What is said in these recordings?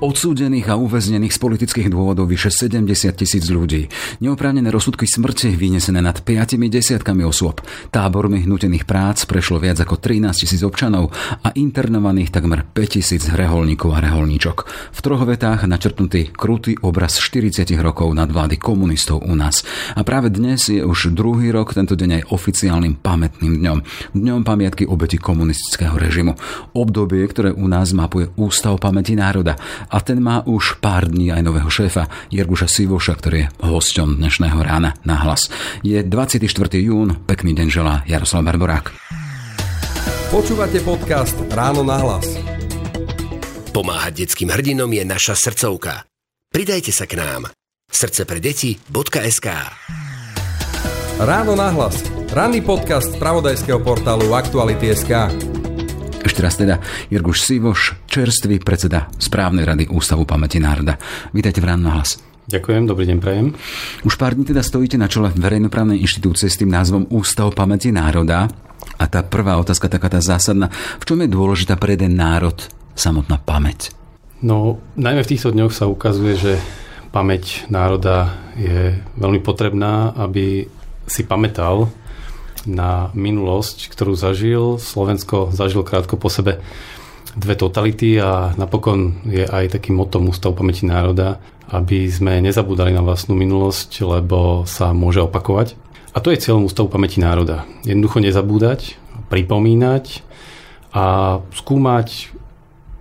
Odsúdených a uväznených z politických dôvodov vyše 70 tisíc ľudí. Neoprávnené rozsudky smrti vynesené nad 5 desiatkami osôb. Tábormi hnutených prác prešlo viac ako 13 tisíc občanov a internovaných takmer 5 tisíc reholníkov a reholníčok. V troch vetách načrtnutý krutý obraz 40 rokov nad vlády komunistov u nás. A práve dnes je už druhý rok tento deň aj oficiálnym pamätným dňom. Dňom pamiatky obeti komunistického režimu. Obdobie, ktoré u nás mapuje Ústav pamäti národa a ten má už pár dní aj nového šéfa Jerguša Sivoša, ktorý je hosťom dnešného rána na hlas. Je 24. jún, pekný deň želá Jaroslav Barborák. Počúvate podcast Ráno na hlas. Pomáhať detským hrdinom je naša srdcovka. Pridajte sa k nám. Srdce pre deti.sk Ráno na hlas. Ranný podcast z pravodajského portálu Aktuality.sk. Ešte raz teda Jirguš Sivoš, čerstvý predseda správnej rady Ústavu pamäti národa. Vítajte v ráno na hlas. Ďakujem, dobrý deň, prajem. Už pár dní teda stojíte na čele verejnoprávnej inštitúcie s tým názvom Ústav pamäti národa. A tá prvá otázka, taká tá zásadná, v čom je dôležitá pre jeden národ samotná pamäť? No, najmä v týchto dňoch sa ukazuje, že pamäť národa je veľmi potrebná, aby si pamätal na minulosť, ktorú zažil. Slovensko zažil krátko po sebe dve totality a napokon je aj takým motom Ústavu pamäti národa, aby sme nezabúdali na vlastnú minulosť, lebo sa môže opakovať. A to je cieľom Ústavu pamäti národa. Jednoducho nezabúdať, pripomínať a skúmať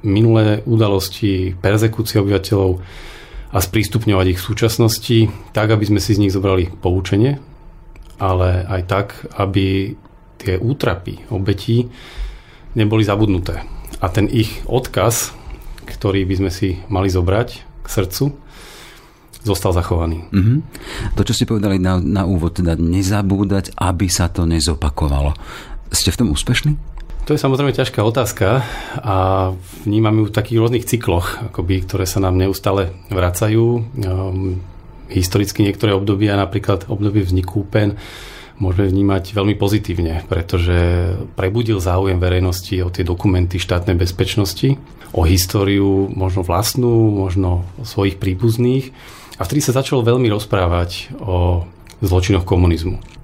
minulé udalosti, persekúcie obyvateľov a sprístupňovať ich v súčasnosti tak, aby sme si z nich zobrali poučenie ale aj tak, aby tie útrapy obetí neboli zabudnuté. A ten ich odkaz, ktorý by sme si mali zobrať k srdcu, zostal zachovaný. Mm-hmm. To, čo ste povedali na, na úvod, teda nezabúdať, aby sa to nezopakovalo. Ste v tom úspešní? To je samozrejme ťažká otázka a vnímam ju v takých rôznych cykloch, akoby, ktoré sa nám neustále vracajú. Um, historicky niektoré obdobia, napríklad obdobie vzniku PEN, môžeme vnímať veľmi pozitívne, pretože prebudil záujem verejnosti o tie dokumenty štátnej bezpečnosti, o históriu možno vlastnú, možno svojich príbuzných a vtedy sa začalo veľmi rozprávať o zločinoch komunizmu.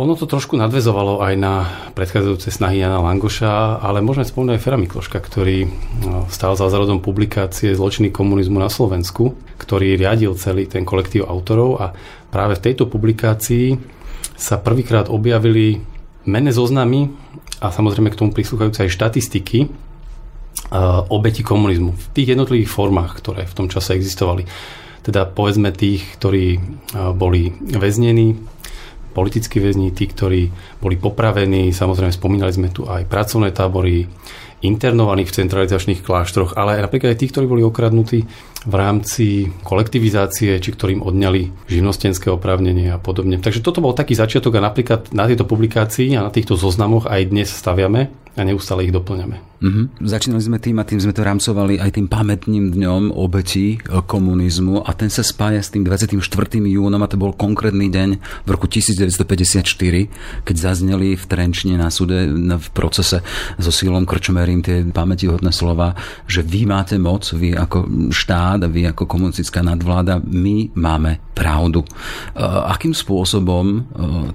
Ono to trošku nadvezovalo aj na predchádzajúce snahy Jana Langoša, ale môžeme spomenúť aj Fera Mikloška, ktorý no, stál za zárodom publikácie Zločiny komunizmu na Slovensku, ktorý riadil celý ten kolektív autorov a práve v tejto publikácii sa prvýkrát objavili menné zoznamy a samozrejme k tomu prislúchajúce aj štatistiky obeti komunizmu v tých jednotlivých formách, ktoré v tom čase existovali. Teda povedzme tých, ktorí boli väznení, politickí väzni, tí, ktorí boli popravení, samozrejme spomínali sme tu aj pracovné tábory, internovaní v centralizačných kláštroch, ale napríklad aj tí, ktorí boli okradnutí v rámci kolektivizácie, či ktorým odňali živnostenské oprávnenie a podobne. Takže toto bol taký začiatok a napríklad na tejto publikácii a na týchto zoznamoch aj dnes staviame a neustále ich doplňame. Mm-hmm. Začínali sme tým a tým sme to rámcovali aj tým pamätným dňom obetí e, komunizmu a ten sa spája s tým 24. júnom a to bol konkrétny deň v roku 1954, keď zazneli v Trenčine na súde v procese so Silom Krčmerím tie pamätihodné slova, že vy máte moc, vy ako štát, vy ako komunistická nadvláda, my máme pravdu. E, akým spôsobom e,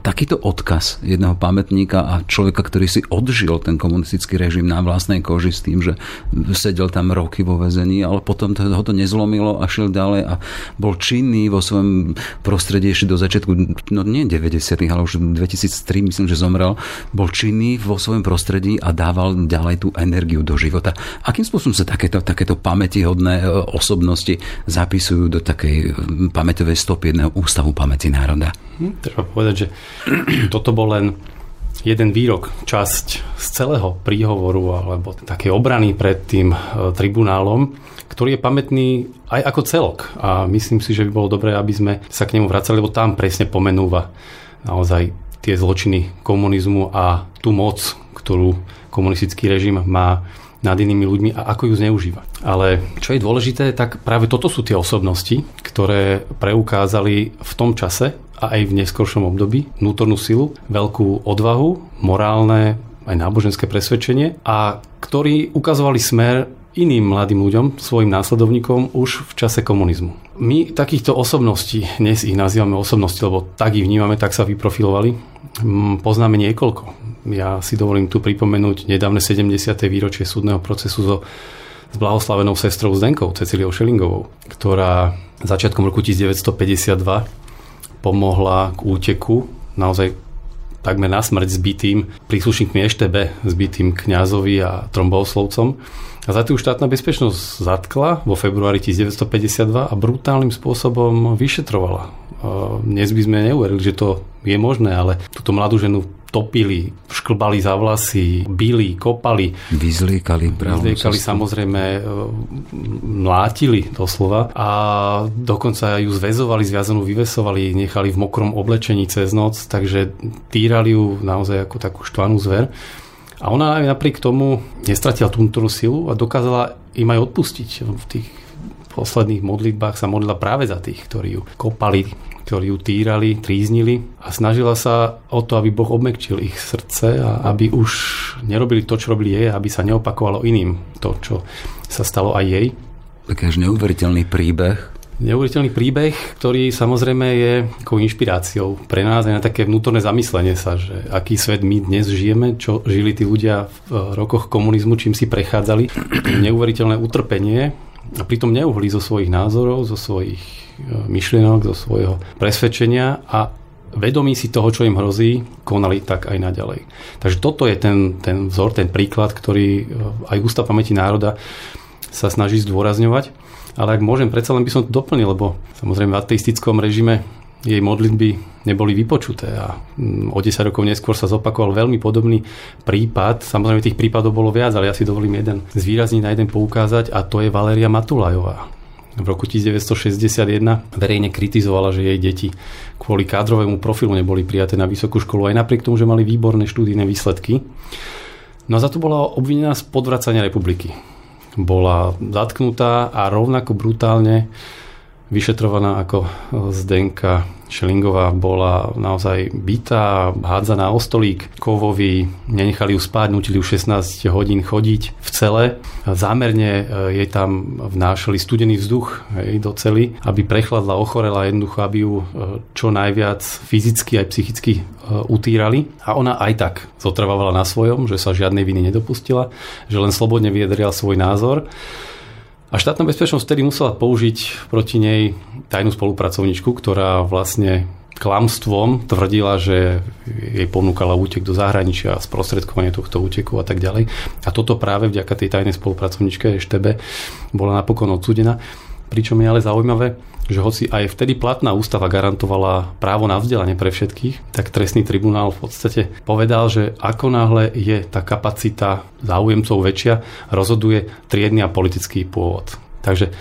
takýto odkaz jedného pamätníka a človeka, ktorý si odžil ten komunistický režim na vlastnej koži s tým, že sedel tam roky vo väzení, ale potom to, ho to nezlomilo a šiel ďalej a bol činný vo svojom prostredí ešte do začiatku, no nie 90 ale už 2003 myslím, že zomrel, bol činný vo svojom prostredí a dával ďalej tú energiu do života. Akým spôsobom sa takéto, takéto pamätihodné e, osobnosti zapisujú do takej pamäťovej stopy jedného ústavu pamäti národa? Hm, treba povedať, že toto bol len jeden výrok, časť z celého príhovoru alebo také obrany pred tým e, tribunálom, ktorý je pamätný aj ako celok. A myslím si, že by bolo dobré, aby sme sa k nemu vracali, lebo tam presne pomenúva naozaj tie zločiny komunizmu a tú moc, ktorú komunistický režim má nad inými ľuďmi a ako ju zneužíva. Ale čo je dôležité, tak práve toto sú tie osobnosti, ktoré preukázali v tom čase a aj v neskoršom období vnútornú silu, veľkú odvahu, morálne aj náboženské presvedčenie a ktorí ukazovali smer iným mladým ľuďom, svojim následovníkom už v čase komunizmu. My takýchto osobností, dnes ich nazývame osobnosti, lebo tak ich vnímame, tak sa vyprofilovali, poznáme niekoľko. Ja si dovolím tu pripomenúť nedávne 70. výročie súdneho procesu so s blahoslavenou sestrou Zdenkou, Ceciliou Šelingovou, ktorá začiatkom roku 1952 pomohla k úteku naozaj takmer na smrť zbytým príslušníkmi Eštebe, zbytým kňazovi a tromboslovcom. A za tým štátna bezpečnosť zatkla vo februári 1952 a brutálnym spôsobom vyšetrovala. Dnes by sme neuverili, že to je možné, ale túto mladú ženu topili, šklbali za vlasy, bili, kopali. Vyzliekali. Vyzliekali samozrejme, e, mlátili doslova a dokonca ju zväzovali, zviazanú vyvesovali, nechali v mokrom oblečení cez noc, takže týrali ju naozaj ako takú štvanú zver. A ona aj napriek tomu nestratila túto silu a dokázala im aj odpustiť. V tých posledných modlitbách sa modlila práve za tých, ktorí ju kopali, ktorí ju týrali, tríznili a snažila sa o to, aby Boh obmekčil ich srdce a aby už nerobili to, čo robili jej, aby sa neopakovalo iným to, čo sa stalo aj jej. Taký až neuveriteľný príbeh. Neuveriteľný príbeh, ktorý samozrejme je ako inšpiráciou pre nás aj na také vnútorné zamyslenie sa, že aký svet my dnes žijeme, čo žili tí ľudia v rokoch komunizmu, čím si prechádzali. Neuveriteľné utrpenie a pritom neuhli zo svojich názorov, zo svojich myšlienok, zo svojho presvedčenia a vedomí si toho, čo im hrozí, konali tak aj naďalej. Takže toto je ten, ten vzor, ten príklad, ktorý e, aj Ústav pamäti národa sa snaží zdôrazňovať. Ale ak môžem, predsa len by som to doplnil, lebo samozrejme v ateistickom režime jej modlitby neboli vypočuté a mm, o 10 rokov neskôr sa zopakoval veľmi podobný prípad. Samozrejme tých prípadov bolo viac, ale ja si dovolím jeden zvýrazniť na jeden poukázať a to je Valéria Matulajová v roku 1961 verejne kritizovala, že jej deti kvôli kádrovému profilu neboli prijaté na vysokú školu, aj napriek tomu, že mali výborné štúdijné výsledky. No a za to bola obvinená z podvracania republiky. Bola zatknutá a rovnako brutálne vyšetrovaná ako Zdenka Šelingová bola naozaj bytá, hádzaná o stolík kovovi, nenechali ju spať, nutili ju 16 hodín chodiť v cele. Zámerne e, jej tam vnášali studený vzduch hej, do cely, aby prechladla, ochorela jednoducho, aby ju e, čo najviac fyzicky aj psychicky e, utírali. A ona aj tak zotrvávala na svojom, že sa žiadnej viny nedopustila, že len slobodne vyjadrila svoj názor. A štátna bezpečnosť vtedy musela použiť proti nej tajnú spolupracovničku, ktorá vlastne klamstvom tvrdila, že jej ponúkala útek do zahraničia, sprostredkovanie tohto úteku a tak ďalej. A toto práve vďaka tej tajnej spolupracovničke Štebe bola napokon odsudená. Pričom je ale zaujímavé, že hoci aj vtedy platná ústava garantovala právo na vzdelanie pre všetkých, tak trestný tribunál v podstate povedal, že ako náhle je tá kapacita záujemcov väčšia, rozhoduje triedny a politický pôvod. Takže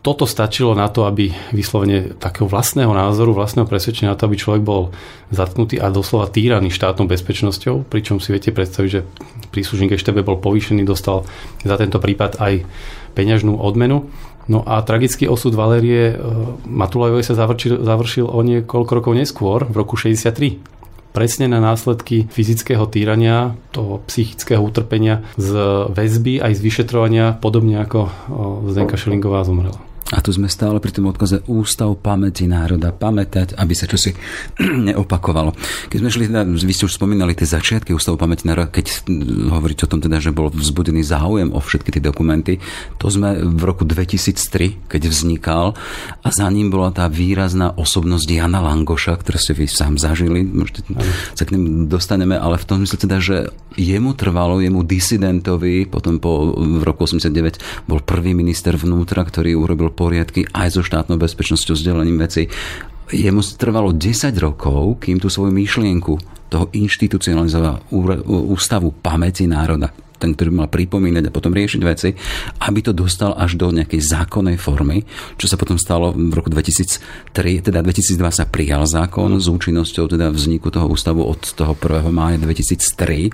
toto stačilo na to, aby vyslovene takého vlastného názoru, vlastného presvedčenia na to, aby človek bol zatknutý a doslova týraný štátnou bezpečnosťou, pričom si viete predstaviť, že príslušník EŠTB bol povýšený, dostal za tento prípad aj peňažnú odmenu. No a tragický osud Valérie e, Matulajovej sa završil, završil o niekoľko rokov neskôr, v roku 63 presne na následky fyzického týrania, toho psychického utrpenia z väzby aj z vyšetrovania, podobne ako e, Zdenka Šelingová zomrela. A tu sme stále pri tom odkaze Ústav pamäti národa, pamätať, aby sa čosi neopakovalo. Keď sme šli, teda, vy ste už spomínali tie začiatky Ústavu pamäti národa, keď hovoríte o tom teda, že bol vzbudený záujem o všetky tie dokumenty, to sme v roku 2003, keď vznikal a za ním bola tá výrazná osobnosť Jana Langoša, ktoré ste vy sám zažili, môžete sa k ním dostaneme, ale v tom mysle teda, že jemu trvalo, jemu disidentovi, potom po, v roku 89 bol prvý minister vnútra, ktorý urobil poriadky aj so štátnou bezpečnosťou, sdelením veci. Jemu trvalo 10 rokov, kým tú svoju myšlienku toho inštitucionalizovať ústavu pamäti národa ten, ktorý mal pripomínať a potom riešiť veci, aby to dostal až do nejakej zákonnej formy, čo sa potom stalo v roku 2003, teda 2002 sa prijal zákon s účinnosťou teda vzniku toho ústavu od toho 1. mája 2003.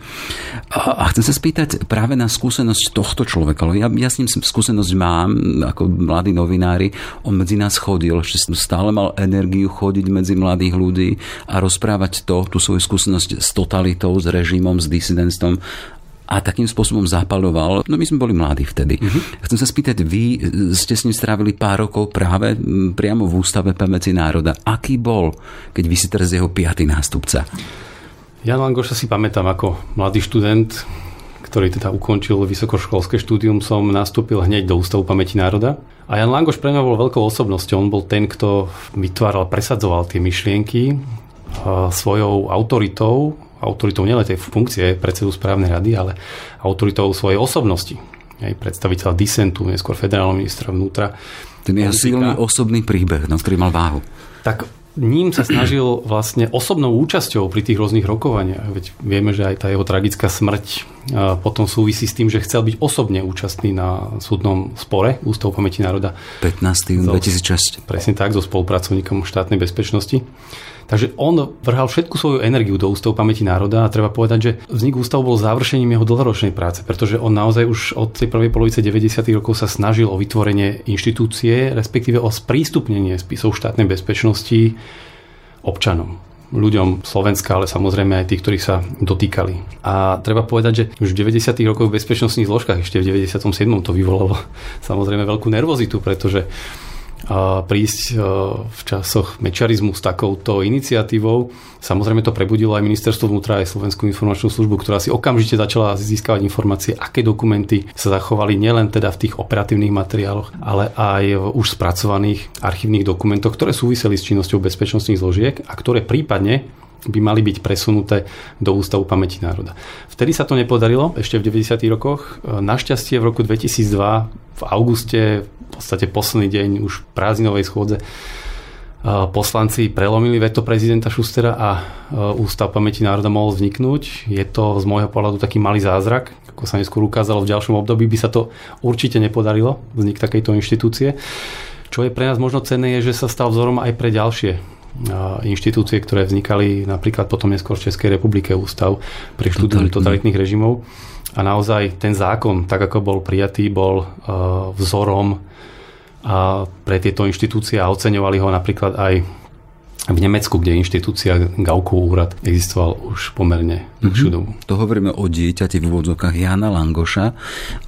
A, a chcem sa spýtať práve na skúsenosť tohto človeka, lebo ja, ja s ním skúsenosť mám, ako mladí novinári, on medzi nás chodil, ešte stále mal energiu chodiť medzi mladých ľudí a rozprávať to, tú svoju skúsenosť s totalitou, s režimom, s disidentstvom a takým spôsobom zapaloval. No my sme boli mladí vtedy. Uh-huh. Chcem sa spýtať, vy ste s ním strávili pár rokov práve priamo v Ústave pamäti národa. Aký bol, keď vy si teraz jeho piatý nástupca? Jan Langoša si pamätám ako mladý študent, ktorý teda ukončil vysokoškolské štúdium, som nastúpil hneď do Ústavu pamäti národa. A Jan Langoš pre mňa bol veľkou osobnosťou. On bol ten, kto vytváral, presadzoval tie myšlienky svojou autoritou autoritou nielen tej funkcie predsedu správnej rady, ale autoritou svojej osobnosti. Aj predstaviteľ disentu, neskôr federálneho ministra vnútra. Ten jeho silný osobný príbeh, na ktorý mal váhu. Tak ním sa snažil vlastne osobnou účasťou pri tých rôznych rokovaniach. Veď vieme, že aj tá jeho tragická smrť potom súvisí s tým, že chcel byť osobne účastný na súdnom spore Ústavu pamäti národa. 15. jún 2006. Presne tak, so spolupracovníkom štátnej bezpečnosti. Takže on vrhal všetku svoju energiu do Ústavu pamäti národa a treba povedať, že vznik ústavu bol završením jeho dlhoročnej práce, pretože on naozaj už od tej prvej polovice 90. rokov sa snažil o vytvorenie inštitúcie, respektíve o sprístupnenie spisov štátnej bezpečnosti občanom ľuďom Slovenska, ale samozrejme aj tých, ktorí sa dotýkali. A treba povedať, že už v 90. rokoch v bezpečnostných zložkách, ešte v 97. to vyvolalo samozrejme veľkú nervozitu, pretože prísť e, v časoch mečarizmu s takouto iniciatívou. Samozrejme to prebudilo aj ministerstvo vnútra aj Slovenskú informačnú službu, ktorá si okamžite začala získavať informácie, aké dokumenty sa zachovali nielen teda v tých operatívnych materiáloch, ale aj v už spracovaných archívnych dokumentoch, ktoré súviseli s činnosťou bezpečnostných zložiek a ktoré prípadne by mali byť presunuté do Ústavu pamäti národa. Vtedy sa to nepodarilo, ešte v 90. rokoch. Našťastie v roku 2002 v auguste v podstate posledný deň už prázdninovej schôdze poslanci prelomili veto prezidenta Šustera a Ústav pamäti národa mohol vzniknúť. Je to z môjho pohľadu taký malý zázrak. Ako sa neskôr ukázalo v ďalšom období, by sa to určite nepodarilo, vznik takejto inštitúcie. Čo je pre nás možno cenné, je, že sa stal vzorom aj pre ďalšie inštitúcie, ktoré vznikali napríklad potom neskôr v Českej republike ústav pre štúdium totalitných režimov. A naozaj ten zákon, tak ako bol prijatý, bol vzorom pre tieto inštitúcie a oceňovali ho napríklad aj v Nemecku, kde inštitúcia Gaukov úrad existoval už pomerne dlhšiu mm-hmm. dobu. To hovoríme o dieťati v úvodzokách Jana Langoša,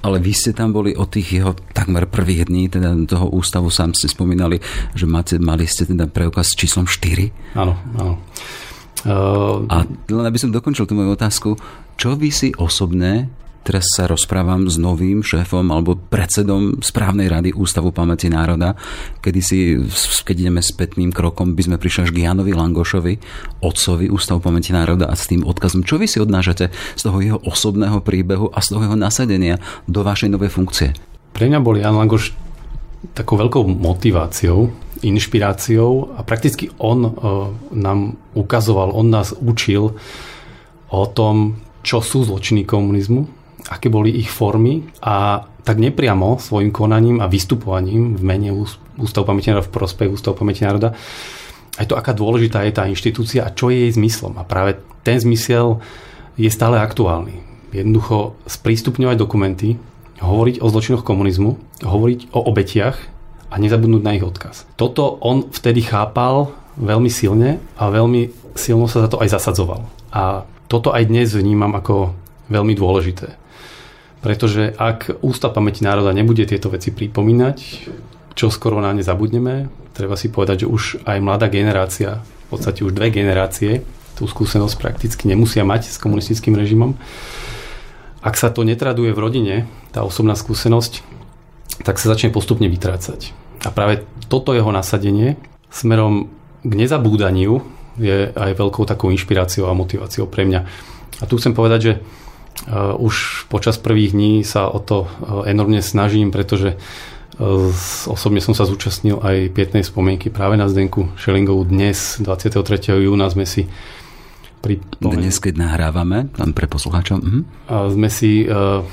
ale vy ste tam boli od tých jeho takmer prvých dní, teda toho ústavu sám ste spomínali, že máte, mali ste teda preukaz s číslom 4. Áno, áno. Uh, a len aby som dokončil tú moju otázku, čo vy si osobne Teraz sa rozprávam s novým šéfom alebo predsedom správnej rady Ústavu pamäti národa, kedy si, keď ideme spätným krokom, by sme prišli až k Janovi Langošovi, otcovi Ústavu pamäti národa a s tým odkazom. Čo vy si odnášate z toho jeho osobného príbehu a z toho jeho nasadenia do vašej novej funkcie? Pre mňa bol Jan Langoš takou veľkou motiváciou, inšpiráciou a prakticky on uh, nám ukazoval, on nás učil o tom, čo sú zločiny komunizmu, aké boli ich formy a tak nepriamo svojim konaním a vystupovaním v mene Ústavu pamäti národa v prospech Ústavu pamäti národa aj to, aká dôležitá je tá inštitúcia a čo je jej zmyslom. A práve ten zmysel je stále aktuálny. Jednoducho sprístupňovať dokumenty, hovoriť o zločinoch komunizmu, hovoriť o obetiach a nezabudnúť na ich odkaz. Toto on vtedy chápal veľmi silne a veľmi silno sa za to aj zasadzoval. A toto aj dnes vnímam ako veľmi dôležité. Pretože ak Ústav pamäti národa nebude tieto veci pripomínať, čo skoro na ne zabudneme, treba si povedať, že už aj mladá generácia, v podstate už dve generácie, tú skúsenosť prakticky nemusia mať s komunistickým režimom. Ak sa to netraduje v rodine, tá osobná skúsenosť, tak sa začne postupne vytrácať. A práve toto jeho nasadenie smerom k nezabúdaniu je aj veľkou takou inšpiráciou a motiváciou pre mňa. A tu chcem povedať, že Eh, už počas prvých dní sa o to eh, enormne snažím, pretože eh, osobne som sa zúčastnil aj pietnej spomienky práve na Zdenku Šelingovú. Dnes, 23. júna, sme si pripomenuli... Dnes, keď nahrávame, tam pre poslucháčov. Mhm. Sme si uh,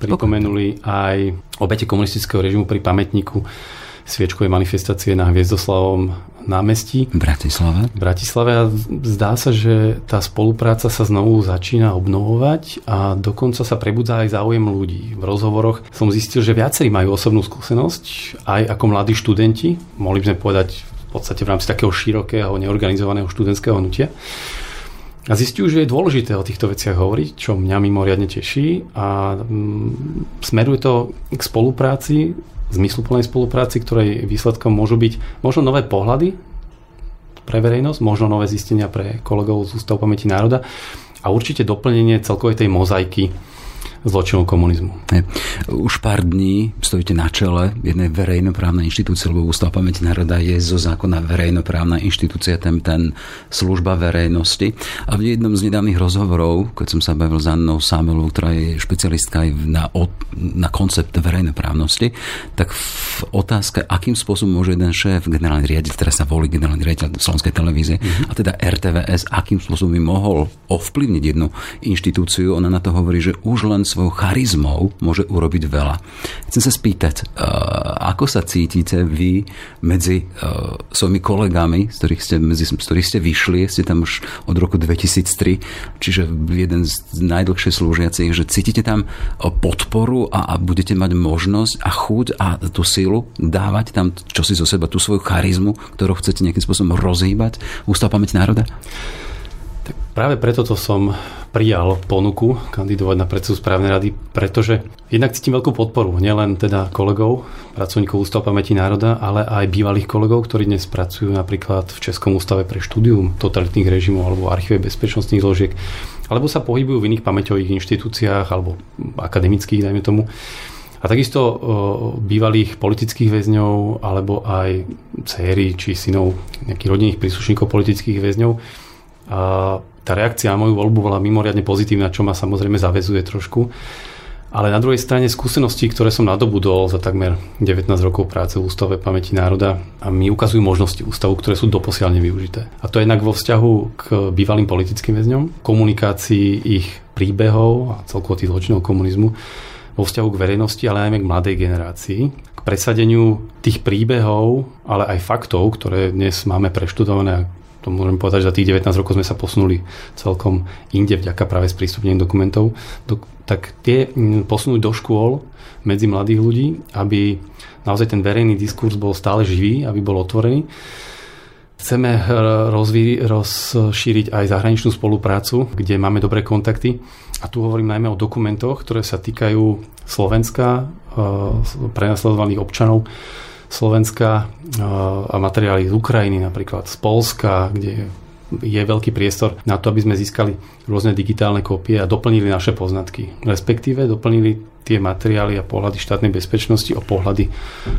pripomenuli aj obete komunistického režimu pri pamätníku sviečkovej manifestácie na Hviezdoslavom námestí. V Bratislave. V Bratislave a zdá sa, že tá spolupráca sa znovu začína obnovovať a dokonca sa prebudza aj záujem ľudí. V rozhovoroch som zistil, že viacerí majú osobnú skúsenosť, aj ako mladí študenti, mohli by sme povedať v podstate v rámci takého širokého, neorganizovaného študentského hnutia. A zistujú, že je dôležité o týchto veciach hovoriť, čo mňa mimoriadne teší a mm, smeruje to k spolupráci zmysluplnej spolupráci, ktorej výsledkom môžu byť možno nové pohľady pre verejnosť, možno nové zistenia pre kolegov z Ústavu pamäti národa a určite doplnenie celkovej tej mozaiky zločinov komunizmu. Už pár dní stojíte na čele jednej verejnoprávnej inštitúcie, lebo Ústav pamäti národa je zo zákona verejnoprávna inštitúcia, ten, ten služba verejnosti. A v jednom z nedávnych rozhovorov, keď som sa bavil s Annou Samelovou, ktorá je špecialistka aj na, na koncept verejnoprávnosti, tak v otázke, akým spôsobom môže jeden šéf, generálny riaditeľ, teraz sa volí generálny riaditeľ Slovenskej televízie, mm-hmm. a teda RTVS, akým spôsobom by mohol ovplyvniť jednu inštitúciu, ona na to hovorí, že už len svojou charizmou môže urobiť veľa. Chcem sa spýtať, uh, ako sa cítite vy medzi uh, svojimi kolegami, z ktorých, ste, medzi, z ktorých ste vyšli, ste tam už od roku 2003, čiže jeden z najdlhšie slúžiacich, že cítite tam podporu a, a budete mať možnosť a chuť a tú silu dávať tam čosi zo seba, tú svoju charizmu, ktorú chcete nejakým spôsobom rozhýbať Ústav pamäť národa? Práve preto to som prijal ponuku kandidovať na predsedu správnej rady, pretože jednak cítim veľkú podporu, nielen teda kolegov, pracovníkov Ústavu pamäti národa, ale aj bývalých kolegov, ktorí dnes pracujú napríklad v Českom ústave pre štúdium totalitných režimov alebo archíve bezpečnostných zložiek, alebo sa pohybujú v iných pamäťových inštitúciách alebo akademických, dajme tomu. A takisto bývalých politických väzňov alebo aj céry či synov nejakých rodinných príslušníkov politických väzňov. A tá reakcia na moju voľbu bola mimoriadne pozitívna, čo ma samozrejme zavezuje trošku. Ale na druhej strane skúsenosti, ktoré som nadobudol za takmer 19 rokov práce v Ústave pamäti národa a mi ukazujú možnosti ústavu, ktoré sú doposiaľ nevyužité. A to je jednak vo vzťahu k bývalým politickým väzňom, komunikácii ich príbehov a celkovo tých zločinov komunizmu, vo vzťahu k verejnosti, ale aj k mladej generácii, k presadeniu tých príbehov, ale aj faktov, ktoré dnes máme preštudované a to môžem povedať, že za tých 19 rokov sme sa posunuli celkom inde vďaka práve sprístupneniu dokumentov, do, tak tie posunúť do škôl medzi mladých ľudí, aby naozaj ten verejný diskurs bol stále živý, aby bol otvorený. Chceme eh, rozví, rozšíriť aj zahraničnú spoluprácu, kde máme dobré kontakty. A tu hovorím najmä o dokumentoch, ktoré sa týkajú Slovenska, eh, prenasledovaných občanov, Slovenska a materiály z Ukrajiny, napríklad z Polska, kde je veľký priestor na to, aby sme získali rôzne digitálne kópie a doplnili naše poznatky. Respektíve doplnili tie materiály a pohľady štátnej bezpečnosti o pohľady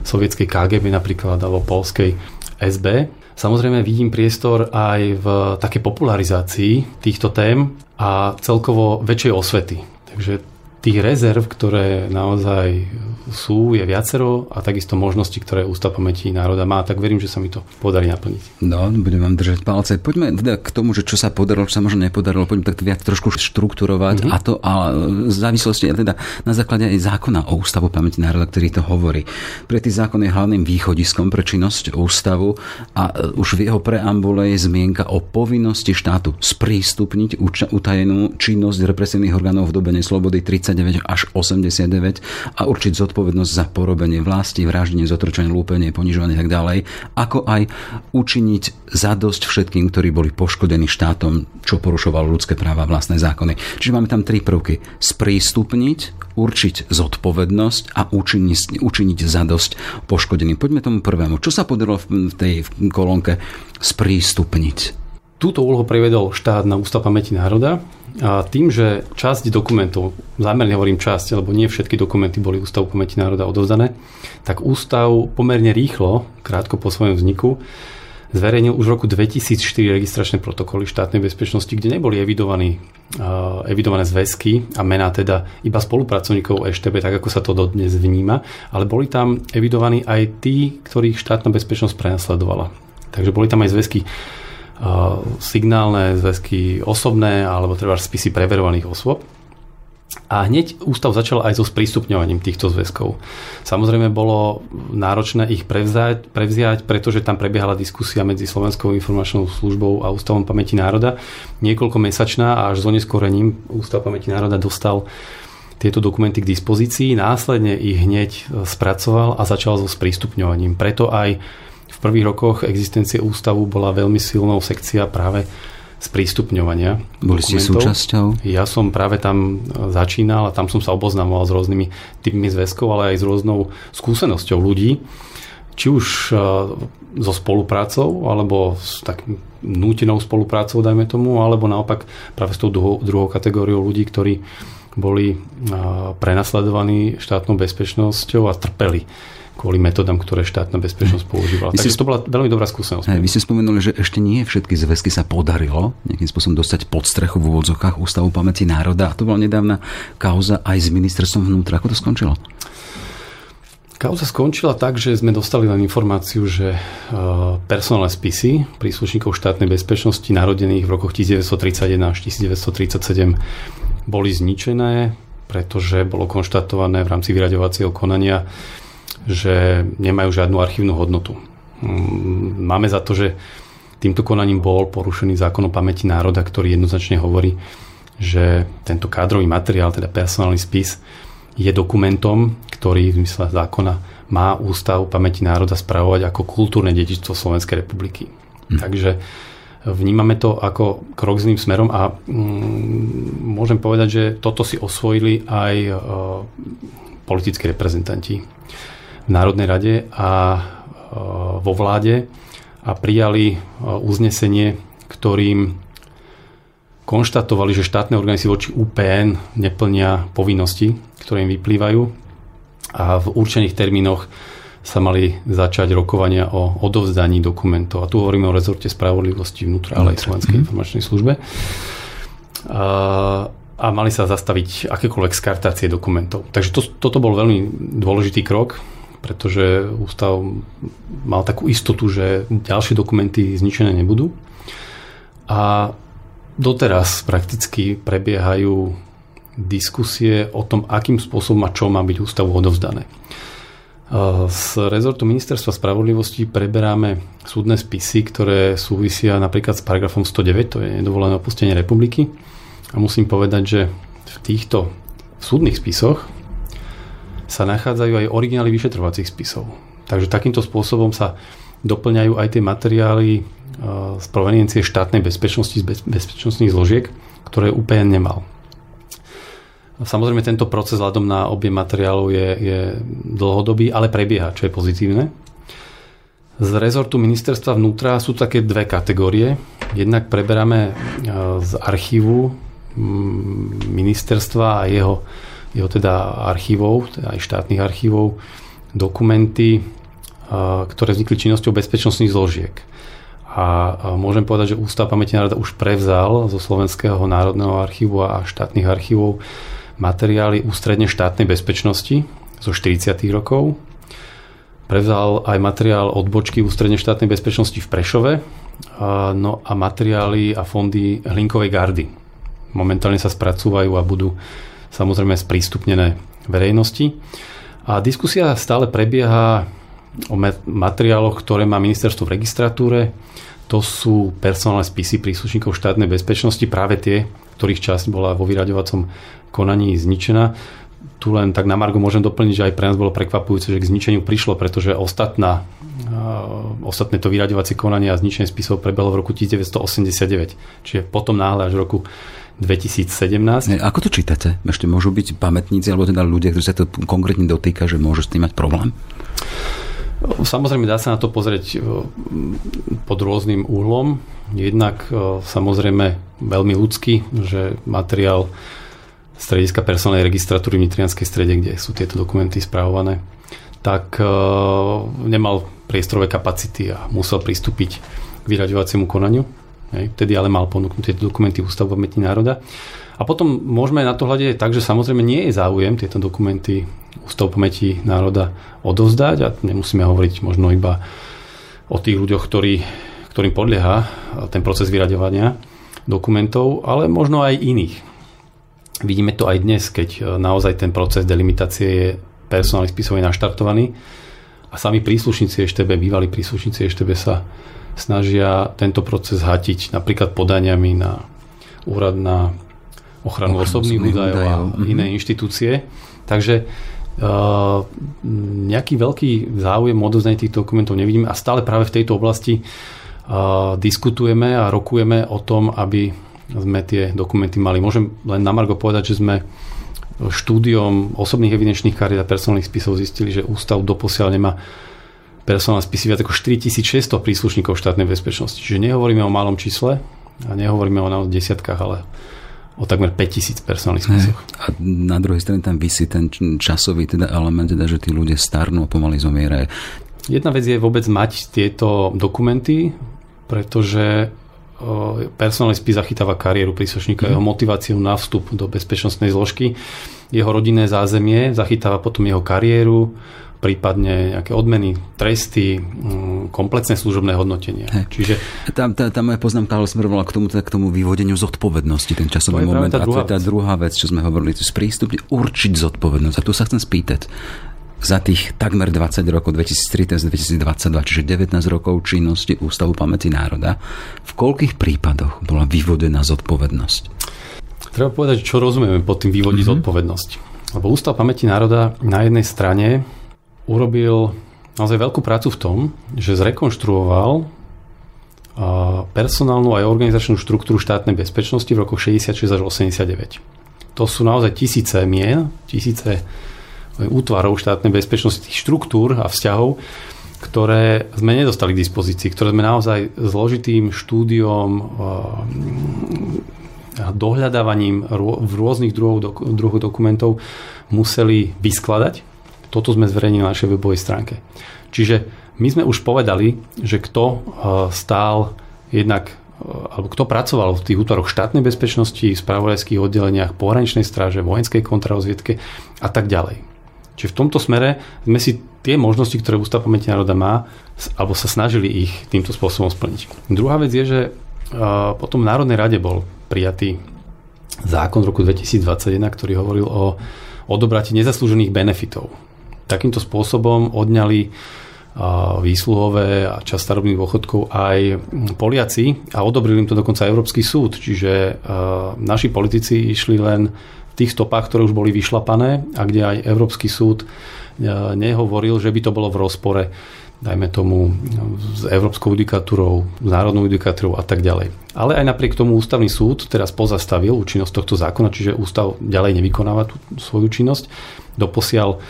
sovietskej KGB napríklad alebo polskej SB. Samozrejme vidím priestor aj v také popularizácii týchto tém a celkovo väčšej osvety. Takže tých rezerv, ktoré naozaj sú, je viacero a takisto možnosti, ktoré Ústav pamäti národa má, tak verím, že sa mi to podarí naplniť. No, budem vám držať palce. Poďme teda k tomu, že čo sa podarilo, čo sa možno nepodarilo, poďme tak viac trošku štrukturovať mm-hmm. a to a v závislosti teda na základe aj zákona o Ústavu pamäti národa, ktorý to hovorí. Pre tý zákon je hlavným východiskom pre činnosť ústavu a už v jeho preambule je zmienka o povinnosti štátu sprístupniť utajenú činnosť represívnych orgánov v dobe neslobody 30 39 až 89 a určiť zodpovednosť za porobenie vlasti, vraždenie, zotročenie, lúpenie, ponižovanie a tak ďalej, ako aj učiniť zadosť všetkým, ktorí boli poškodení štátom, čo porušovalo ľudské práva vlastné zákony. Čiže máme tam tri prvky. Sprístupniť, určiť zodpovednosť a učiniť, učiniť zadosť poškodeným. Poďme tomu prvému. Čo sa podarilo v tej kolónke sprístupniť? Túto úlohu prevedol štát na Ústav pamäti národa a tým, že časť dokumentov, zámerne hovorím časť, lebo nie všetky dokumenty boli Ústavu pamäti národa odovzdané, tak ústav pomerne rýchlo, krátko po svojom vzniku, zverejnil už v roku 2004 registračné protokoly štátnej bezpečnosti, kde neboli evidovaní, evidované zväzky a mená teda iba spolupracovníkov EŠTB, tak ako sa to dodnes vníma, ale boli tam evidovaní aj tí, ktorých štátna bezpečnosť prenasledovala. Takže boli tam aj zväzky signálne zväzky osobné alebo treba spisy preverovaných osôb. A hneď ústav začal aj so sprístupňovaním týchto zväzkov. Samozrejme bolo náročné ich prevzať, prevziať, pretože tam prebiehala diskusia medzi Slovenskou informačnou službou a Ústavom pamäti národa. Niekoľko mesačná a až s oneskorením Ústav pamäti národa dostal tieto dokumenty k dispozícii, následne ich hneď spracoval a začal so sprístupňovaním. Preto aj v prvých rokoch existencie ústavu bola veľmi silnou sekcia práve sprístupňovania. Boli ste súčasťou? Ja som práve tam začínal a tam som sa oboznamoval s rôznymi typmi zväzkov, ale aj s rôznou skúsenosťou ľudí, či už e, so spoluprácou, alebo s takým nútenou spoluprácou, dajme tomu, alebo naopak práve s tou druhou, druhou kategóriou ľudí, ktorí boli e, prenasledovaní štátnou bezpečnosťou a trpeli kvôli metodám, ktoré štátna bezpečnosť používala. Takže to bola veľmi dobrá skúsenosť. Vy ste spomenuli, že ešte nie všetky zväzky sa podarilo nejakým spôsobom dostať pod strechu v úvodzokách Ústavu pamäti národa. A to bola nedávna kauza aj s ministerstvom vnútra. Ako to skončilo? Kauza skončila tak, že sme dostali len informáciu, že e, personálne spisy príslušníkov štátnej bezpečnosti narodených v rokoch 1931 až 1937 boli zničené, pretože bolo konštatované v rámci vyraďovacieho konania, že nemajú žiadnu archívnu hodnotu. Mm, máme za to, že týmto konaním bol porušený zákon o pamäti národa, ktorý jednoznačne hovorí, že tento kádrový materiál, teda personálny spis, je dokumentom, ktorý v zmysle zákona má Ústav pamäti národa spravovať ako kultúrne dedičstvo Slovenskej republiky. Hm. Takže vnímame to ako krok zlým smerom a mm, môžem povedať, že toto si osvojili aj e, politickí reprezentanti v Národnej rade a e, vo vláde a prijali e, uznesenie, ktorým konštatovali, že štátne organizácie voči UPN neplnia povinnosti, ktoré im vyplývajú a v určených termínoch sa mali začať rokovania o odovzdaní dokumentov. A tu hovoríme o rezorte spravodlivosti vnútra, ale aj Slovenskej mhm. informačnej službe. A, a mali sa zastaviť akékoľvek skartácie dokumentov. Takže to, toto bol veľmi dôležitý krok pretože ústav mal takú istotu, že ďalšie dokumenty zničené nebudú. A doteraz prakticky prebiehajú diskusie o tom, akým spôsobom a čo má byť ústavu odovzdané. Z rezortu Ministerstva spravodlivosti preberáme súdne spisy, ktoré súvisia napríklad s paragrafom 109, to je nedovolené opustenie republiky. A musím povedať, že v týchto súdnych spisoch sa nachádzajú aj originály vyšetrovacích spisov. Takže takýmto spôsobom sa doplňajú aj tie materiály e, z proveniencie štátnej bezpečnosti, z bezpečnostných zložiek, ktoré UPN nemal. Samozrejme, tento proces vzhľadom na objem materiálov je, je dlhodobý, ale prebieha, čo je pozitívne. Z rezortu ministerstva vnútra sú také dve kategórie. Jednak preberáme e, z archívu ministerstva a jeho jeho teda archívov, teda aj štátnych archívov, dokumenty, ktoré vznikli činnosťou bezpečnostných zložiek. A môžem povedať, že Ústav pamäti národa už prevzal zo Slovenského národného archívu a štátnych archívov materiály ústredne štátnej bezpečnosti zo 40. rokov. Prevzal aj materiál odbočky ústredne štátnej bezpečnosti v Prešove no a materiály a fondy Hlinkovej gardy. Momentálne sa spracúvajú a budú samozrejme sprístupnené verejnosti. A diskusia stále prebieha o materiáloch, ktoré má ministerstvo v registratúre. To sú personálne spisy príslušníkov štátnej bezpečnosti, práve tie, ktorých časť bola vo vyraďovacom konaní zničená. Tu len tak na Margo môžem doplniť, že aj pre nás bolo prekvapujúce, že k zničeniu prišlo, pretože ostatná, ostatné to vyraďovacie konanie a zničenie spisov prebehlo v roku 1989. Čiže potom náhle až v roku 2017. Ako to čítate? Ešte môžu byť pamätníci alebo teda ľudia, ktorí sa to konkrétne dotýka, že môžu s tým mať problém? Samozrejme dá sa na to pozrieť e, pod rôznym úhlom. Jednak e, samozrejme veľmi ľudský, že materiál strediska personálnej registratúry v Nitrianskej strede, kde sú tieto dokumenty správované, tak e, nemal priestorové kapacity a musel pristúpiť k vyraďovaciemu konaniu Hej, vtedy ale mal ponúknuť tieto dokumenty Ústavu pamäti národa. A potom môžeme na to hľadiť tak, že samozrejme nie je záujem tieto dokumenty Ústavu pamäti národa odovzdať a nemusíme hovoriť možno iba o tých ľuďoch, ktorí, ktorým podlieha ten proces vyraďovania dokumentov, ale možno aj iných. Vidíme to aj dnes, keď naozaj ten proces delimitácie je personálnych spisov naštartovaný a sami príslušníci EŠTB, bývalí príslušníci EŠTB sa snažia tento proces hatiť napríklad podaniami na úrad na ochranu osobných údajov a mm-hmm. iné inštitúcie. Takže uh, nejaký veľký záujem o tých dokumentov nevidíme a stále práve v tejto oblasti uh, diskutujeme a rokujeme o tom, aby sme tie dokumenty mali. Môžem len na Margo povedať, že sme štúdiom osobných evidenčných kariet a personálnych spisov zistili, že ústav doposiaľ nemá personálne spisy viac ako 4600 príslušníkov štátnej bezpečnosti. Čiže nehovoríme o malom čísle a nehovoríme o desiatkách, ale o takmer 5000 personálnych spisoch. A na druhej strane tam vysí ten časový teda element, teda, že tí ľudia starnú a pomaly zomierajú. Jedna vec je vôbec mať tieto dokumenty, pretože personálny spis zachytáva kariéru príslušníka, mm. jeho motiváciu na vstup do bezpečnostnej zložky, jeho rodinné zázemie, zachytáva potom jeho kariéru, prípadne nejaké odmeny, tresty, komplexné služobné hodnotenie. Hey. Čiže... Tam, tá, tá moja poznámka ale smerovala k tomu, teda k tomu vyvodeniu zodpovednosti, ten časový moment. Tá druhá a to je tá druhá vec, čo sme hovorili, to sprístupne určiť zodpovednosť. A tu sa chcem spýtať, za tých takmer 20 rokov 2013-2022, čiže 19 rokov činnosti Ústavu pamäti národa, v koľkých prípadoch bola vyvodená zodpovednosť? Treba povedať, čo rozumieme pod tým vývodí mm-hmm. zodpovednosť. Lebo Ústav pamäti národa na jednej strane urobil naozaj veľkú prácu v tom, že zrekonštruoval personálnu aj organizačnú štruktúru štátnej bezpečnosti v rokoch 66 až 89. To sú naozaj tisíce mien, tisíce útvarov štátnej bezpečnosti, tých štruktúr a vzťahov, ktoré sme nedostali k dispozícii, ktoré sme naozaj zložitým štúdiom a dohľadávaním v rôznych druhoch dokumentov museli vyskladať toto sme zverejnili na našej webovej stránke. Čiže my sme už povedali, že kto e, stál jednak e, alebo kto pracoval v tých útvaroch štátnej bezpečnosti, spravodajských oddeleniach, pohraničnej stráže, vojenskej kontrarozviedke a tak ďalej. Čiže v tomto smere sme si tie možnosti, ktoré Ústav pamäti národa má, alebo sa snažili ich týmto spôsobom splniť. Druhá vec je, že e, potom v Národnej rade bol prijatý zákon v roku 2021, ktorý hovoril o odobratí nezaslúžených benefitov takýmto spôsobom odňali výsluhové a čas starobných dôchodkov aj Poliaci a odobrili im to dokonca Európsky súd. Čiže naši politici išli len v tých stopách, ktoré už boli vyšlapané a kde aj Európsky súd nehovoril, že by to bolo v rozpore dajme tomu s Európskou judikatúrou, s Národnou judikatúrou a tak ďalej. Ale aj napriek tomu ústavný súd teraz pozastavil účinnosť tohto zákona, čiže ústav ďalej nevykonáva tú svoju činnosť. Doposiaľ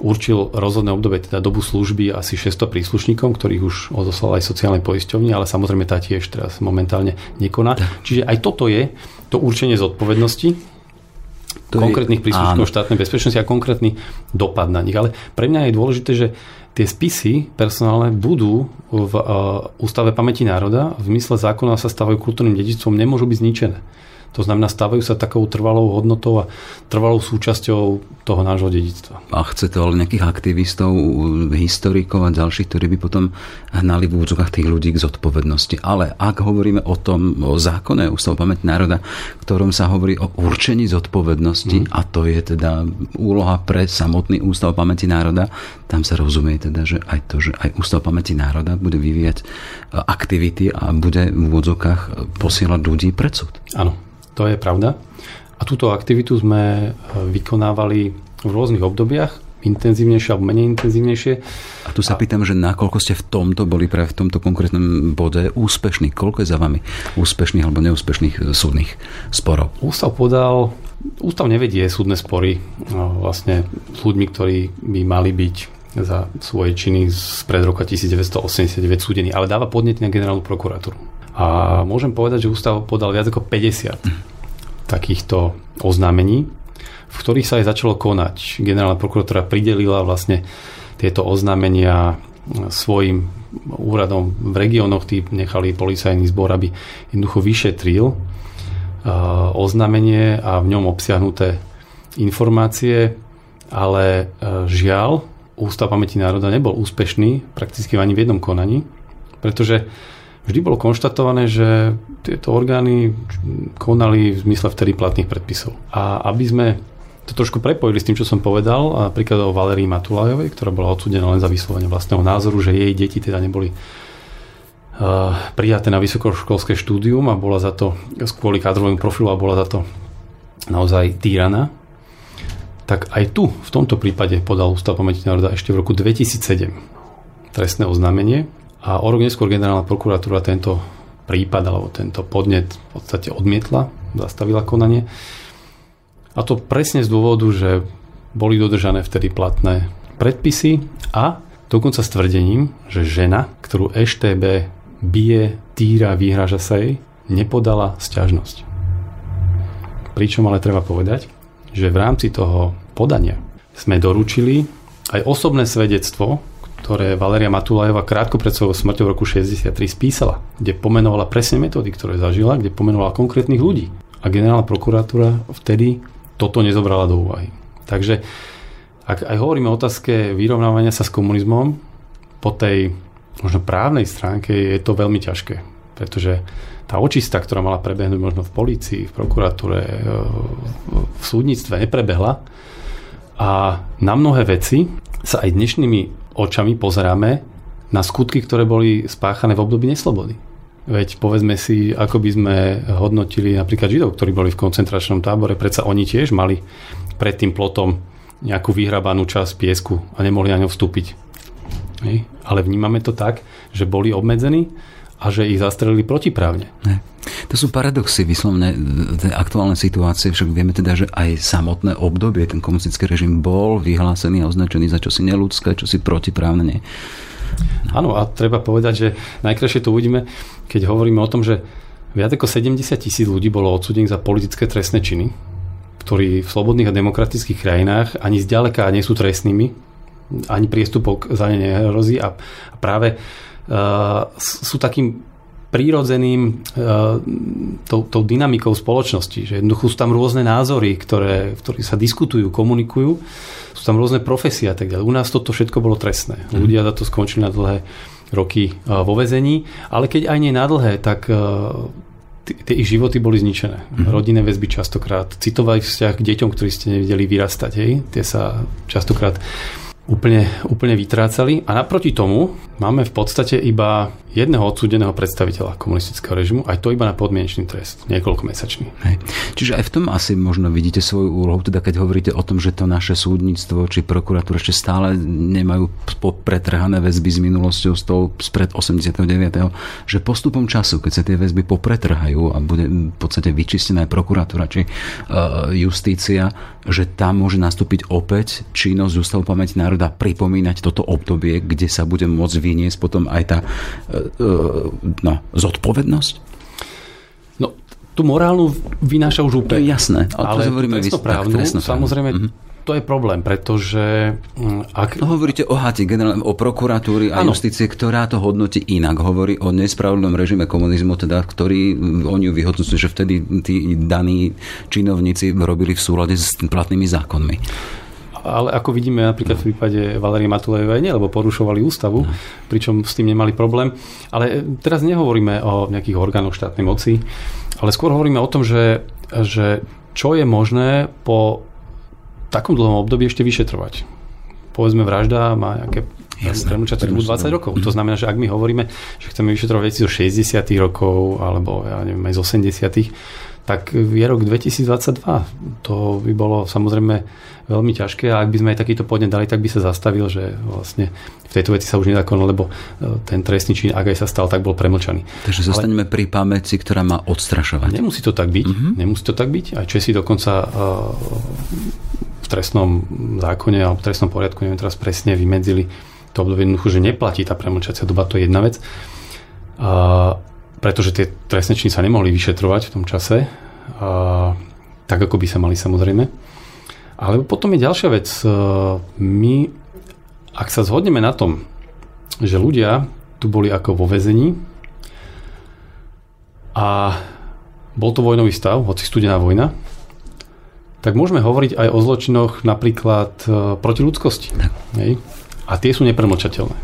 určil rozhodné obdobie, teda dobu služby asi 600 príslušníkom, ktorých už odoslal aj sociálnej poisťovni, ale samozrejme tá tiež teraz momentálne nekoná. Čiže aj toto je to určenie zodpovednosti to konkrétnych príslušníkov štátnej bezpečnosti a konkrétny dopad na nich. Ale pre mňa je dôležité, že tie spisy personálne budú v uh, Ústave pamäti národa v zmysle zákona sa stávajú kultúrnym dedičstvom, nemôžu byť zničené. To znamená, stávajú sa takou trvalou hodnotou a trvalou súčasťou toho nášho dedictva. A chce to ale nejakých aktivistov, historikov a ďalších, ktorí by potom hnali v úvodzokách tých ľudí k zodpovednosti. Ale ak hovoríme o tom, o zákone Ústavu pamäť národa, ktorom sa hovorí o určení zodpovednosti, mm. a to je teda úloha pre samotný Ústav pamäti národa, tam sa rozumie teda, že aj to, že aj Ústav pamäti národa bude vyvíjať aktivity a bude v úvodzokách posielať ľudí pred súd. Áno. To je pravda. A túto aktivitu sme e, vykonávali v rôznych obdobiach, intenzívnejšie alebo menej intenzívnejšie. A tu sa a... pýtam, že nakoľko ste v tomto boli práve v tomto konkrétnom bode úspešní? Koľko je za vami úspešných alebo neúspešných súdnych sporov? Ústav podal, ústav nevedie súdne spory e, vlastne s ľuďmi, ktorí by mali byť za svoje činy z pred roka 1989 súdení, ale dáva podnet na generálnu prokuratúru. A môžem povedať, že ústav podal viac ako 50 takýchto oznámení, v ktorých sa aj začalo konať. Generálna prokuratúra pridelila vlastne tieto oznámenia svojim úradom v regiónoch, tí nechali policajný zbor, aby jednoducho vyšetril oznámenie a v ňom obsiahnuté informácie, ale žiaľ, Ústav pamäti národa nebol úspešný prakticky ani v jednom konaní, pretože vždy bolo konštatované, že tieto orgány konali v zmysle vtedy platných predpisov. A aby sme to trošku prepojili s tým, čo som povedal, napríklad o Valerii Matulajovej, ktorá bola odsúdená len za vyslovenie vlastného názoru, že jej deti teda neboli uh, prijaté na vysokoškolské štúdium a bola za to, kvôli kádrovému profilu a bola za to naozaj týraná, tak aj tu, v tomto prípade podal Ústav pamäti národa ešte v roku 2007 trestné oznámenie a o rok neskôr generálna prokuratúra tento prípad alebo tento podnet v podstate odmietla, zastavila konanie. A to presne z dôvodu, že boli dodržané vtedy platné predpisy a dokonca s tvrdením, že žena, ktorú EŠTB bije, týra, vyhraža sa jej, nepodala sťažnosť. Pričom ale treba povedať, že v rámci toho podania sme doručili aj osobné svedectvo, ktoré Valeria Matulajová krátko pred svojou smrťou v roku 63 spísala, kde pomenovala presne metódy, ktoré zažila, kde pomenovala konkrétnych ľudí. A generálna prokuratúra vtedy toto nezobrala do úvahy. Takže ak aj hovoríme o otázke vyrovnávania sa s komunizmom, po tej možno právnej stránke je to veľmi ťažké, pretože tá očista, ktorá mala prebehnúť možno v polícii, v prokuratúre, e, v súdnictve, neprebehla. A na mnohé veci sa aj dnešnými očami pozeráme na skutky, ktoré boli spáchané v období neslobody. Veď povedzme si, ako by sme hodnotili napríklad Židov, ktorí boli v koncentračnom tábore, predsa oni tiež mali pred tým plotom nejakú vyhrabanú časť piesku a nemohli na ňo vstúpiť. Ale vnímame to tak, že boli obmedzení a že ich zastrelili protiprávne. Ne. To sú paradoxy vyslovne tej aktuálnej situácie, však vieme teda, že aj samotné obdobie ten komunistický režim bol vyhlásený a označený za čosi neludské, čosi protiprávne. Nie. Áno, a treba povedať, že najkrajšie to uvidíme, keď hovoríme o tom, že viac ako 70 tisíc ľudí bolo odsudených za politické trestné činy, ktorí v slobodných a demokratických krajinách ani zďaleka nie sú trestnými, ani priestupok za ne nehrozí a práve sú takým prírodzeným uh, tou, tou dynamikou spoločnosti, že jednoducho sú tam rôzne názory, ktoré, v ktorých sa diskutujú, komunikujú, sú tam rôzne profesie a tak ďalej. U nás toto všetko bolo trestné. Mm. Ľudia za to skončili na dlhé roky uh, vo vezení, ale keď aj nie na dlhé, tak uh, tie ich životy boli zničené. Mm. Rodinné väzby častokrát, citový vzťah k deťom, ktorí ste nevideli vyrastať, hej, tie sa častokrát úplne, úplne vytrácali. A naproti tomu máme v podstate iba jedného odsúdeného predstaviteľa komunistického režimu, aj to iba na podmienečný trest, niekoľko mesačný. Hej. Čiže aj v tom asi možno vidíte svoju úlohu, teda keď hovoríte o tom, že to naše súdnictvo či prokuratúra ešte stále nemajú popretrhané väzby s minulosťou z toho spred 89. že postupom času, keď sa tie väzby popretrhajú a bude v podstate vyčistená aj prokuratúra či uh, justícia, že tam môže nastúpiť opäť činnosť Ústavu pamäti národa pripomínať toto obdobie, kde sa bude môcť vyniesť potom aj tá uh, E, no, zodpovednosť? No, tú morálnu vynáša už úplne. To je jasné. Ale, ale hovoríme trestnoprávnu, samozrejme, mm-hmm. to je problém, pretože... Mm, ak... No, hovoríte o HATI, generálne o prokuratúry a ano. justície, ktorá to hodnotí inak. Hovorí o nespravodlivom režime komunizmu, teda, ktorý mm, oni vyhodnocujú, že vtedy tí daní činovníci robili v súlade s platnými zákonmi ale ako vidíme napríklad v prípade Valerie Matulejovej nie, lebo porušovali ústavu, no. pričom s tým nemali problém. Ale teraz nehovoríme o nejakých orgánoch štátnej moci, ale skôr hovoríme o tom, že, že čo je možné po takom dlhom období ešte vyšetrovať. Povedzme, vražda má nejaké premlčacie 20 rokov. To znamená, že ak my hovoríme, že chceme vyšetrovať veci zo 60 rokov alebo ja neviem, aj z 80 tak je rok 2022. To by bolo samozrejme veľmi ťažké a ak by sme aj takýto podnet dali, tak by sa zastavil, že vlastne v tejto veci sa už nedá konať, lebo e, ten trestný čin, ak aj sa stal, tak bol premlčaný. Takže zostaneme Ale... pri pamäti, ktorá má odstrašovať. Nemusí to tak byť. Uh-huh. Nemusí to tak byť. Aj Česi dokonca uh, v trestnom zákone alebo v trestnom poriadku, neviem teraz presne, vymedzili to obdobie jednoducho, že neplatí tá premlčacia doba, to je jedna vec. Pretože tie trestné činy sa nemohli vyšetrovať v tom čase, uh, tak ako by sa mali samozrejme. Ale potom je ďalšia vec. E, my, ak sa zhodneme na tom, že ľudia tu boli ako vo vezení a bol to vojnový stav, hoci studená vojna, tak môžeme hovoriť aj o zločinoch napríklad e, proti ľudskosti. Hej? A tie sú nepremlčateľné.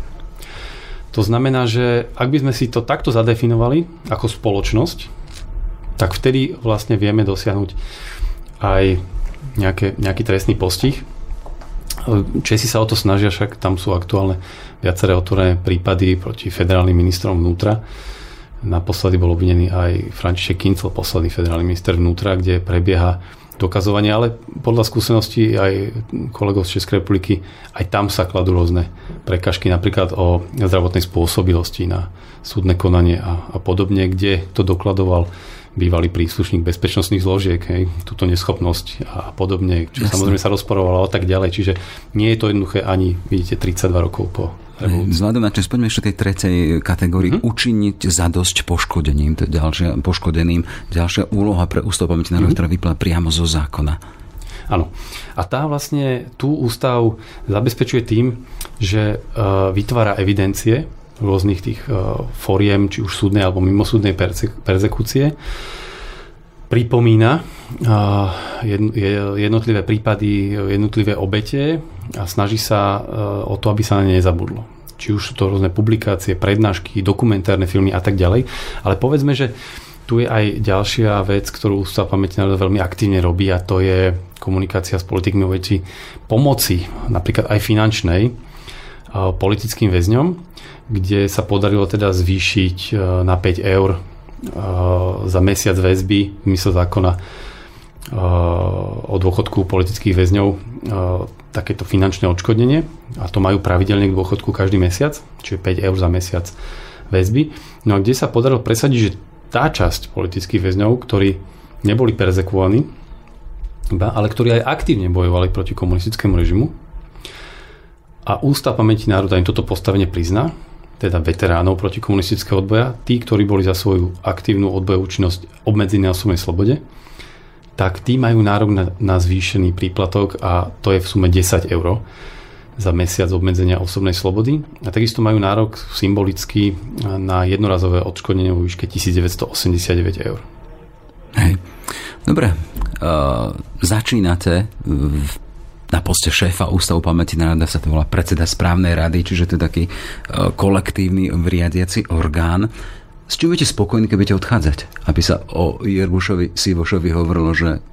To znamená, že ak by sme si to takto zadefinovali ako spoločnosť, tak vtedy vlastne vieme dosiahnuť aj nejaké, nejaký trestný postih. Česi sa o to snažia, však tam sú aktuálne viaceré otvorené prípady proti federálnym ministrom vnútra. Naposledy bol obvinený aj František Kincel, posledný federálny minister vnútra, kde prebieha dokazovanie, ale podľa skúseností aj kolegov z Českej republiky, aj tam sa kladú rôzne prekažky, napríklad o zdravotnej spôsobilosti na súdne konanie a, a podobne, kde to dokladoval bývalý príslušník bezpečnostných zložiek, hej, túto neschopnosť a podobne, čo Jasne. samozrejme sa rozporovalo a tak ďalej. Čiže nie je to jednoduché ani, vidíte, 32 rokov po Vzhľadom na čas, poďme ešte tej tretej kategórii. Mm-hmm. Učiniť zadosť poškodením, to ďalšia, poškodeným, ďalšia úloha pre ústav pamäti národov, mm-hmm. ktorá vyplá priamo zo zákona. Áno. A tá vlastne tú ústav zabezpečuje tým, že uh, vytvára evidencie rôznych tých uh, foriem, či už súdnej alebo mimosúdnej perse- persekúcie. Pripomína jednotlivé prípady, jednotlivé obete a snaží sa e, o to, aby sa na ne nezabudlo. Či už sú to rôzne publikácie, prednášky, dokumentárne filmy a tak ďalej. Ale povedzme, že tu je aj ďalšia vec, ktorú sa pamätí veľmi aktívne robí a to je komunikácia s politikmi o veci pomoci, napríklad aj finančnej, e, politickým väzňom, kde sa podarilo teda zvýšiť e, na 5 eur za mesiac väzby mysle zákona o dôchodku politických väzňov takéto finančné odškodnenie a to majú pravidelne k dôchodku každý mesiac, čiže 5 eur za mesiac väzby. No a kde sa podarilo presadiť, že tá časť politických väzňov, ktorí neboli perzekuovaní, ale ktorí aj aktívne bojovali proti komunistickému režimu a Ústav pamäti národa im toto postavenie prizná, teda veteránov proti komunistického odboja, tí, ktorí boli za svoju aktívnu odbojovú činnosť obmedzení na osobnej slobode, tak tí majú nárok na, na zvýšený príplatok a to je v sume 10 eur za mesiac obmedzenia osobnej slobody. A takisto majú nárok symbolicky na jednorazové odškodnenie vo výške 1989 eur. Hej. Dobre, uh, začínate v na poste šéfa Ústavu pamäti národa sa to volá predseda správnej rady, čiže to je taký uh, kolektívny riadiaci orgán. S čím budete spokojní, keď budete odchádzať? Aby sa o Jerbušovi Sivošovi hovorilo, že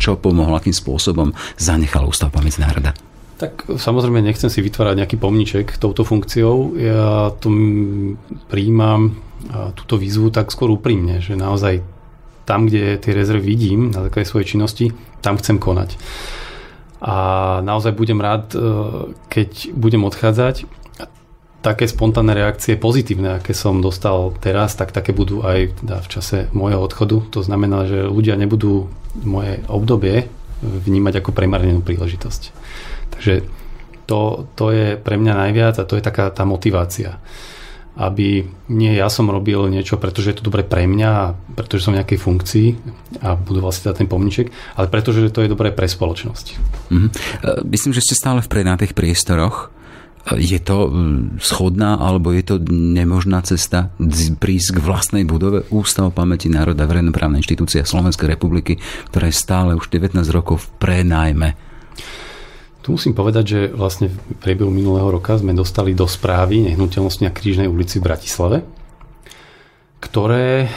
čo pomohlo, akým spôsobom zanechal Ústav pamäť národa? Tak samozrejme nechcem si vytvárať nejaký pomniček touto funkciou. Ja tu príjmam túto výzvu tak skôr úprimne, že naozaj tam, kde tie rezervy vidím na základe svojej činnosti, tam chcem konať. A naozaj budem rád, e, keď budem odchádzať také spontánne reakcie pozitívne, aké som dostal teraz, tak také budú aj teda v čase môjho odchodu. To znamená, že ľudia nebudú moje obdobie vnímať ako premarnenú príležitosť. Takže to, to je pre mňa najviac a to je taká tá motivácia. Aby nie ja som robil niečo, pretože je to dobre pre mňa, pretože som v nejakej funkcii a budu vlastne ten pomniček, ale pretože to je dobré pre spoločnosť. Mm-hmm. Myslím, že ste stále v tých priestoroch je to schodná alebo je to nemožná cesta prísť k vlastnej budove Ústav pamäti národa, verejnoprávna inštitúcia Slovenskej republiky, ktorá je stále už 19 rokov v prenajme? Tu musím povedať, že vlastne v priebehu minulého roka sme dostali do správy nehnuteľnosti na Krížnej ulici v Bratislave, ktoré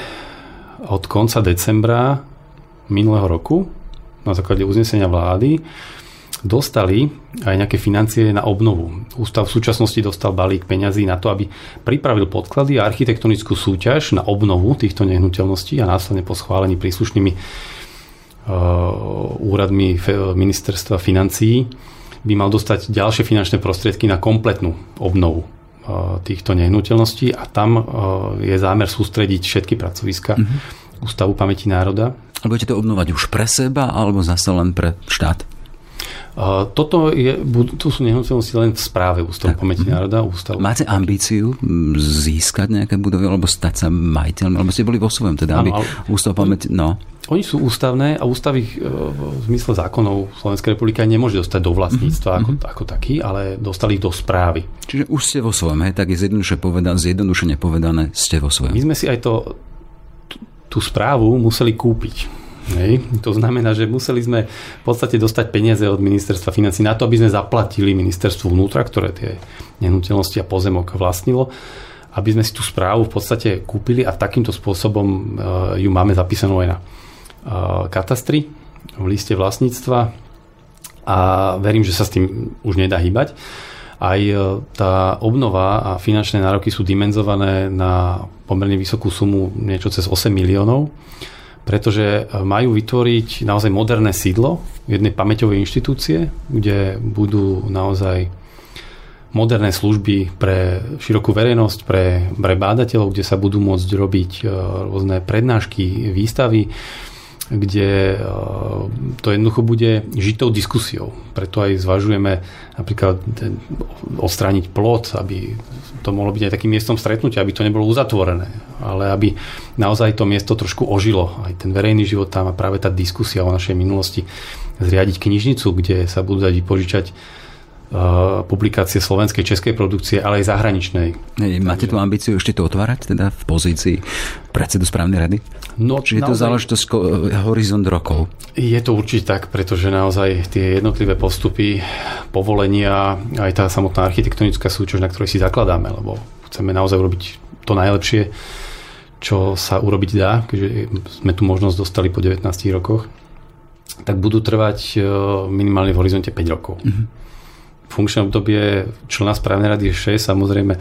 od konca decembra minulého roku na základe uznesenia vlády dostali aj nejaké financie na obnovu. Ústav v súčasnosti dostal balík peňazí na to, aby pripravil podklady a architektonickú súťaž na obnovu týchto nehnuteľností a následne po schválení príslušnými uh, úradmi ministerstva financií by mal dostať ďalšie finančné prostriedky na kompletnú obnovu uh, týchto nehnuteľností a tam uh, je zámer sústrediť všetky pracoviska mm-hmm. Ústavu pamäti národa. A budete to obnovať už pre seba alebo zase len pre štát? Toto je, tu sú nehnuteľnosti len v správe Ústavu pamäti mhm. národa. Ústavu. Máte ambíciu získať nejaké budovy alebo stať sa majiteľom? Alebo ste boli vo svojom, teda, aby ale... Ústav pamäti... No. Oni sú ústavné a ústav ich e, v zmysle zákonov Slovenskej republiky nemôže dostať do vlastníctva mm-hmm. ako, ako taký, ale dostali ich do správy. Čiže už ste vo svojom, hej, tak je zjednodušene povedané, zjednodušene povedané, ste vo svojom. My sme si aj to, tú správu museli kúpiť Hej. To znamená, že museli sme v podstate dostať peniaze od ministerstva financí na to, aby sme zaplatili ministerstvu vnútra, ktoré tie nehnuteľnosti a pozemok vlastnilo aby sme si tú správu v podstate kúpili a takýmto spôsobom uh, ju máme zapísanú aj na uh, katastri, v liste vlastníctva a verím, že sa s tým už nedá hýbať. Aj uh, tá obnova a finančné nároky sú dimenzované na pomerne vysokú sumu, niečo cez 8 miliónov, pretože majú vytvoriť naozaj moderné sídlo jednej pamäťovej inštitúcie, kde budú naozaj moderné služby pre širokú verejnosť, pre, pre bádateľov, kde sa budú môcť robiť e, rôzne prednášky, výstavy, kde e, to jednoducho bude žitou diskusiou. Preto aj zvažujeme napríklad odstrániť plot, aby to mohlo byť aj takým miestom stretnutia, aby to nebolo uzatvorené, ale aby naozaj to miesto trošku ožilo. Aj ten verejný život tam a práve tá diskusia o našej minulosti. Zriadiť knižnicu, kde sa budú dať vypožičať publikácie slovenskej, českej produkcie, ale aj zahraničnej. Máte tú ambíciu ešte to otvárať, teda v pozícii predsedu správnej rady? No, Či je to záležitosť horizont rokov? Je to určite tak, pretože naozaj tie jednotlivé postupy, povolenia, aj tá samotná architektonická súťaž, na ktorej si zakladáme, lebo chceme naozaj urobiť to najlepšie, čo sa urobiť dá, keďže sme tu možnosť dostali po 19 rokoch, tak budú trvať e, minimálne v horizonte 5 rokov. Mm-hmm funkčné obdobie člena správnej rady je 6, samozrejme e,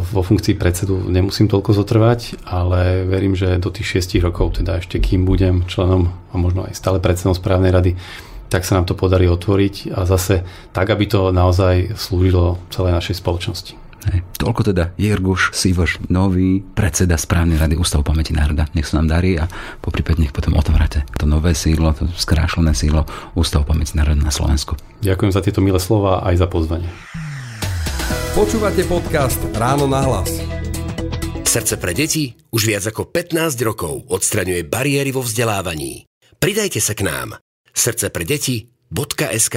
vo funkcii predsedu nemusím toľko zotrvať, ale verím, že do tých 6 rokov, teda ešte kým budem členom a možno aj stále predsedom správnej rady, tak sa nám to podarí otvoriť a zase tak, aby to naozaj slúžilo celej našej spoločnosti. Hej. Toľko teda Jirguš Sivoš, nový predseda správnej rady Ústavu pamäti národa. Nech sa nám darí a poprípade nech potom otvárate to nové sídlo, to skrášlené sídlo Ústavu pamäti národa na Slovensku. Ďakujem za tieto milé slova aj za pozvanie. Počúvate podcast Ráno na hlas. Srdce pre deti už viac ako 15 rokov odstraňuje bariéry vo vzdelávaní. Pridajte sa k nám. Srdce pre deti.sk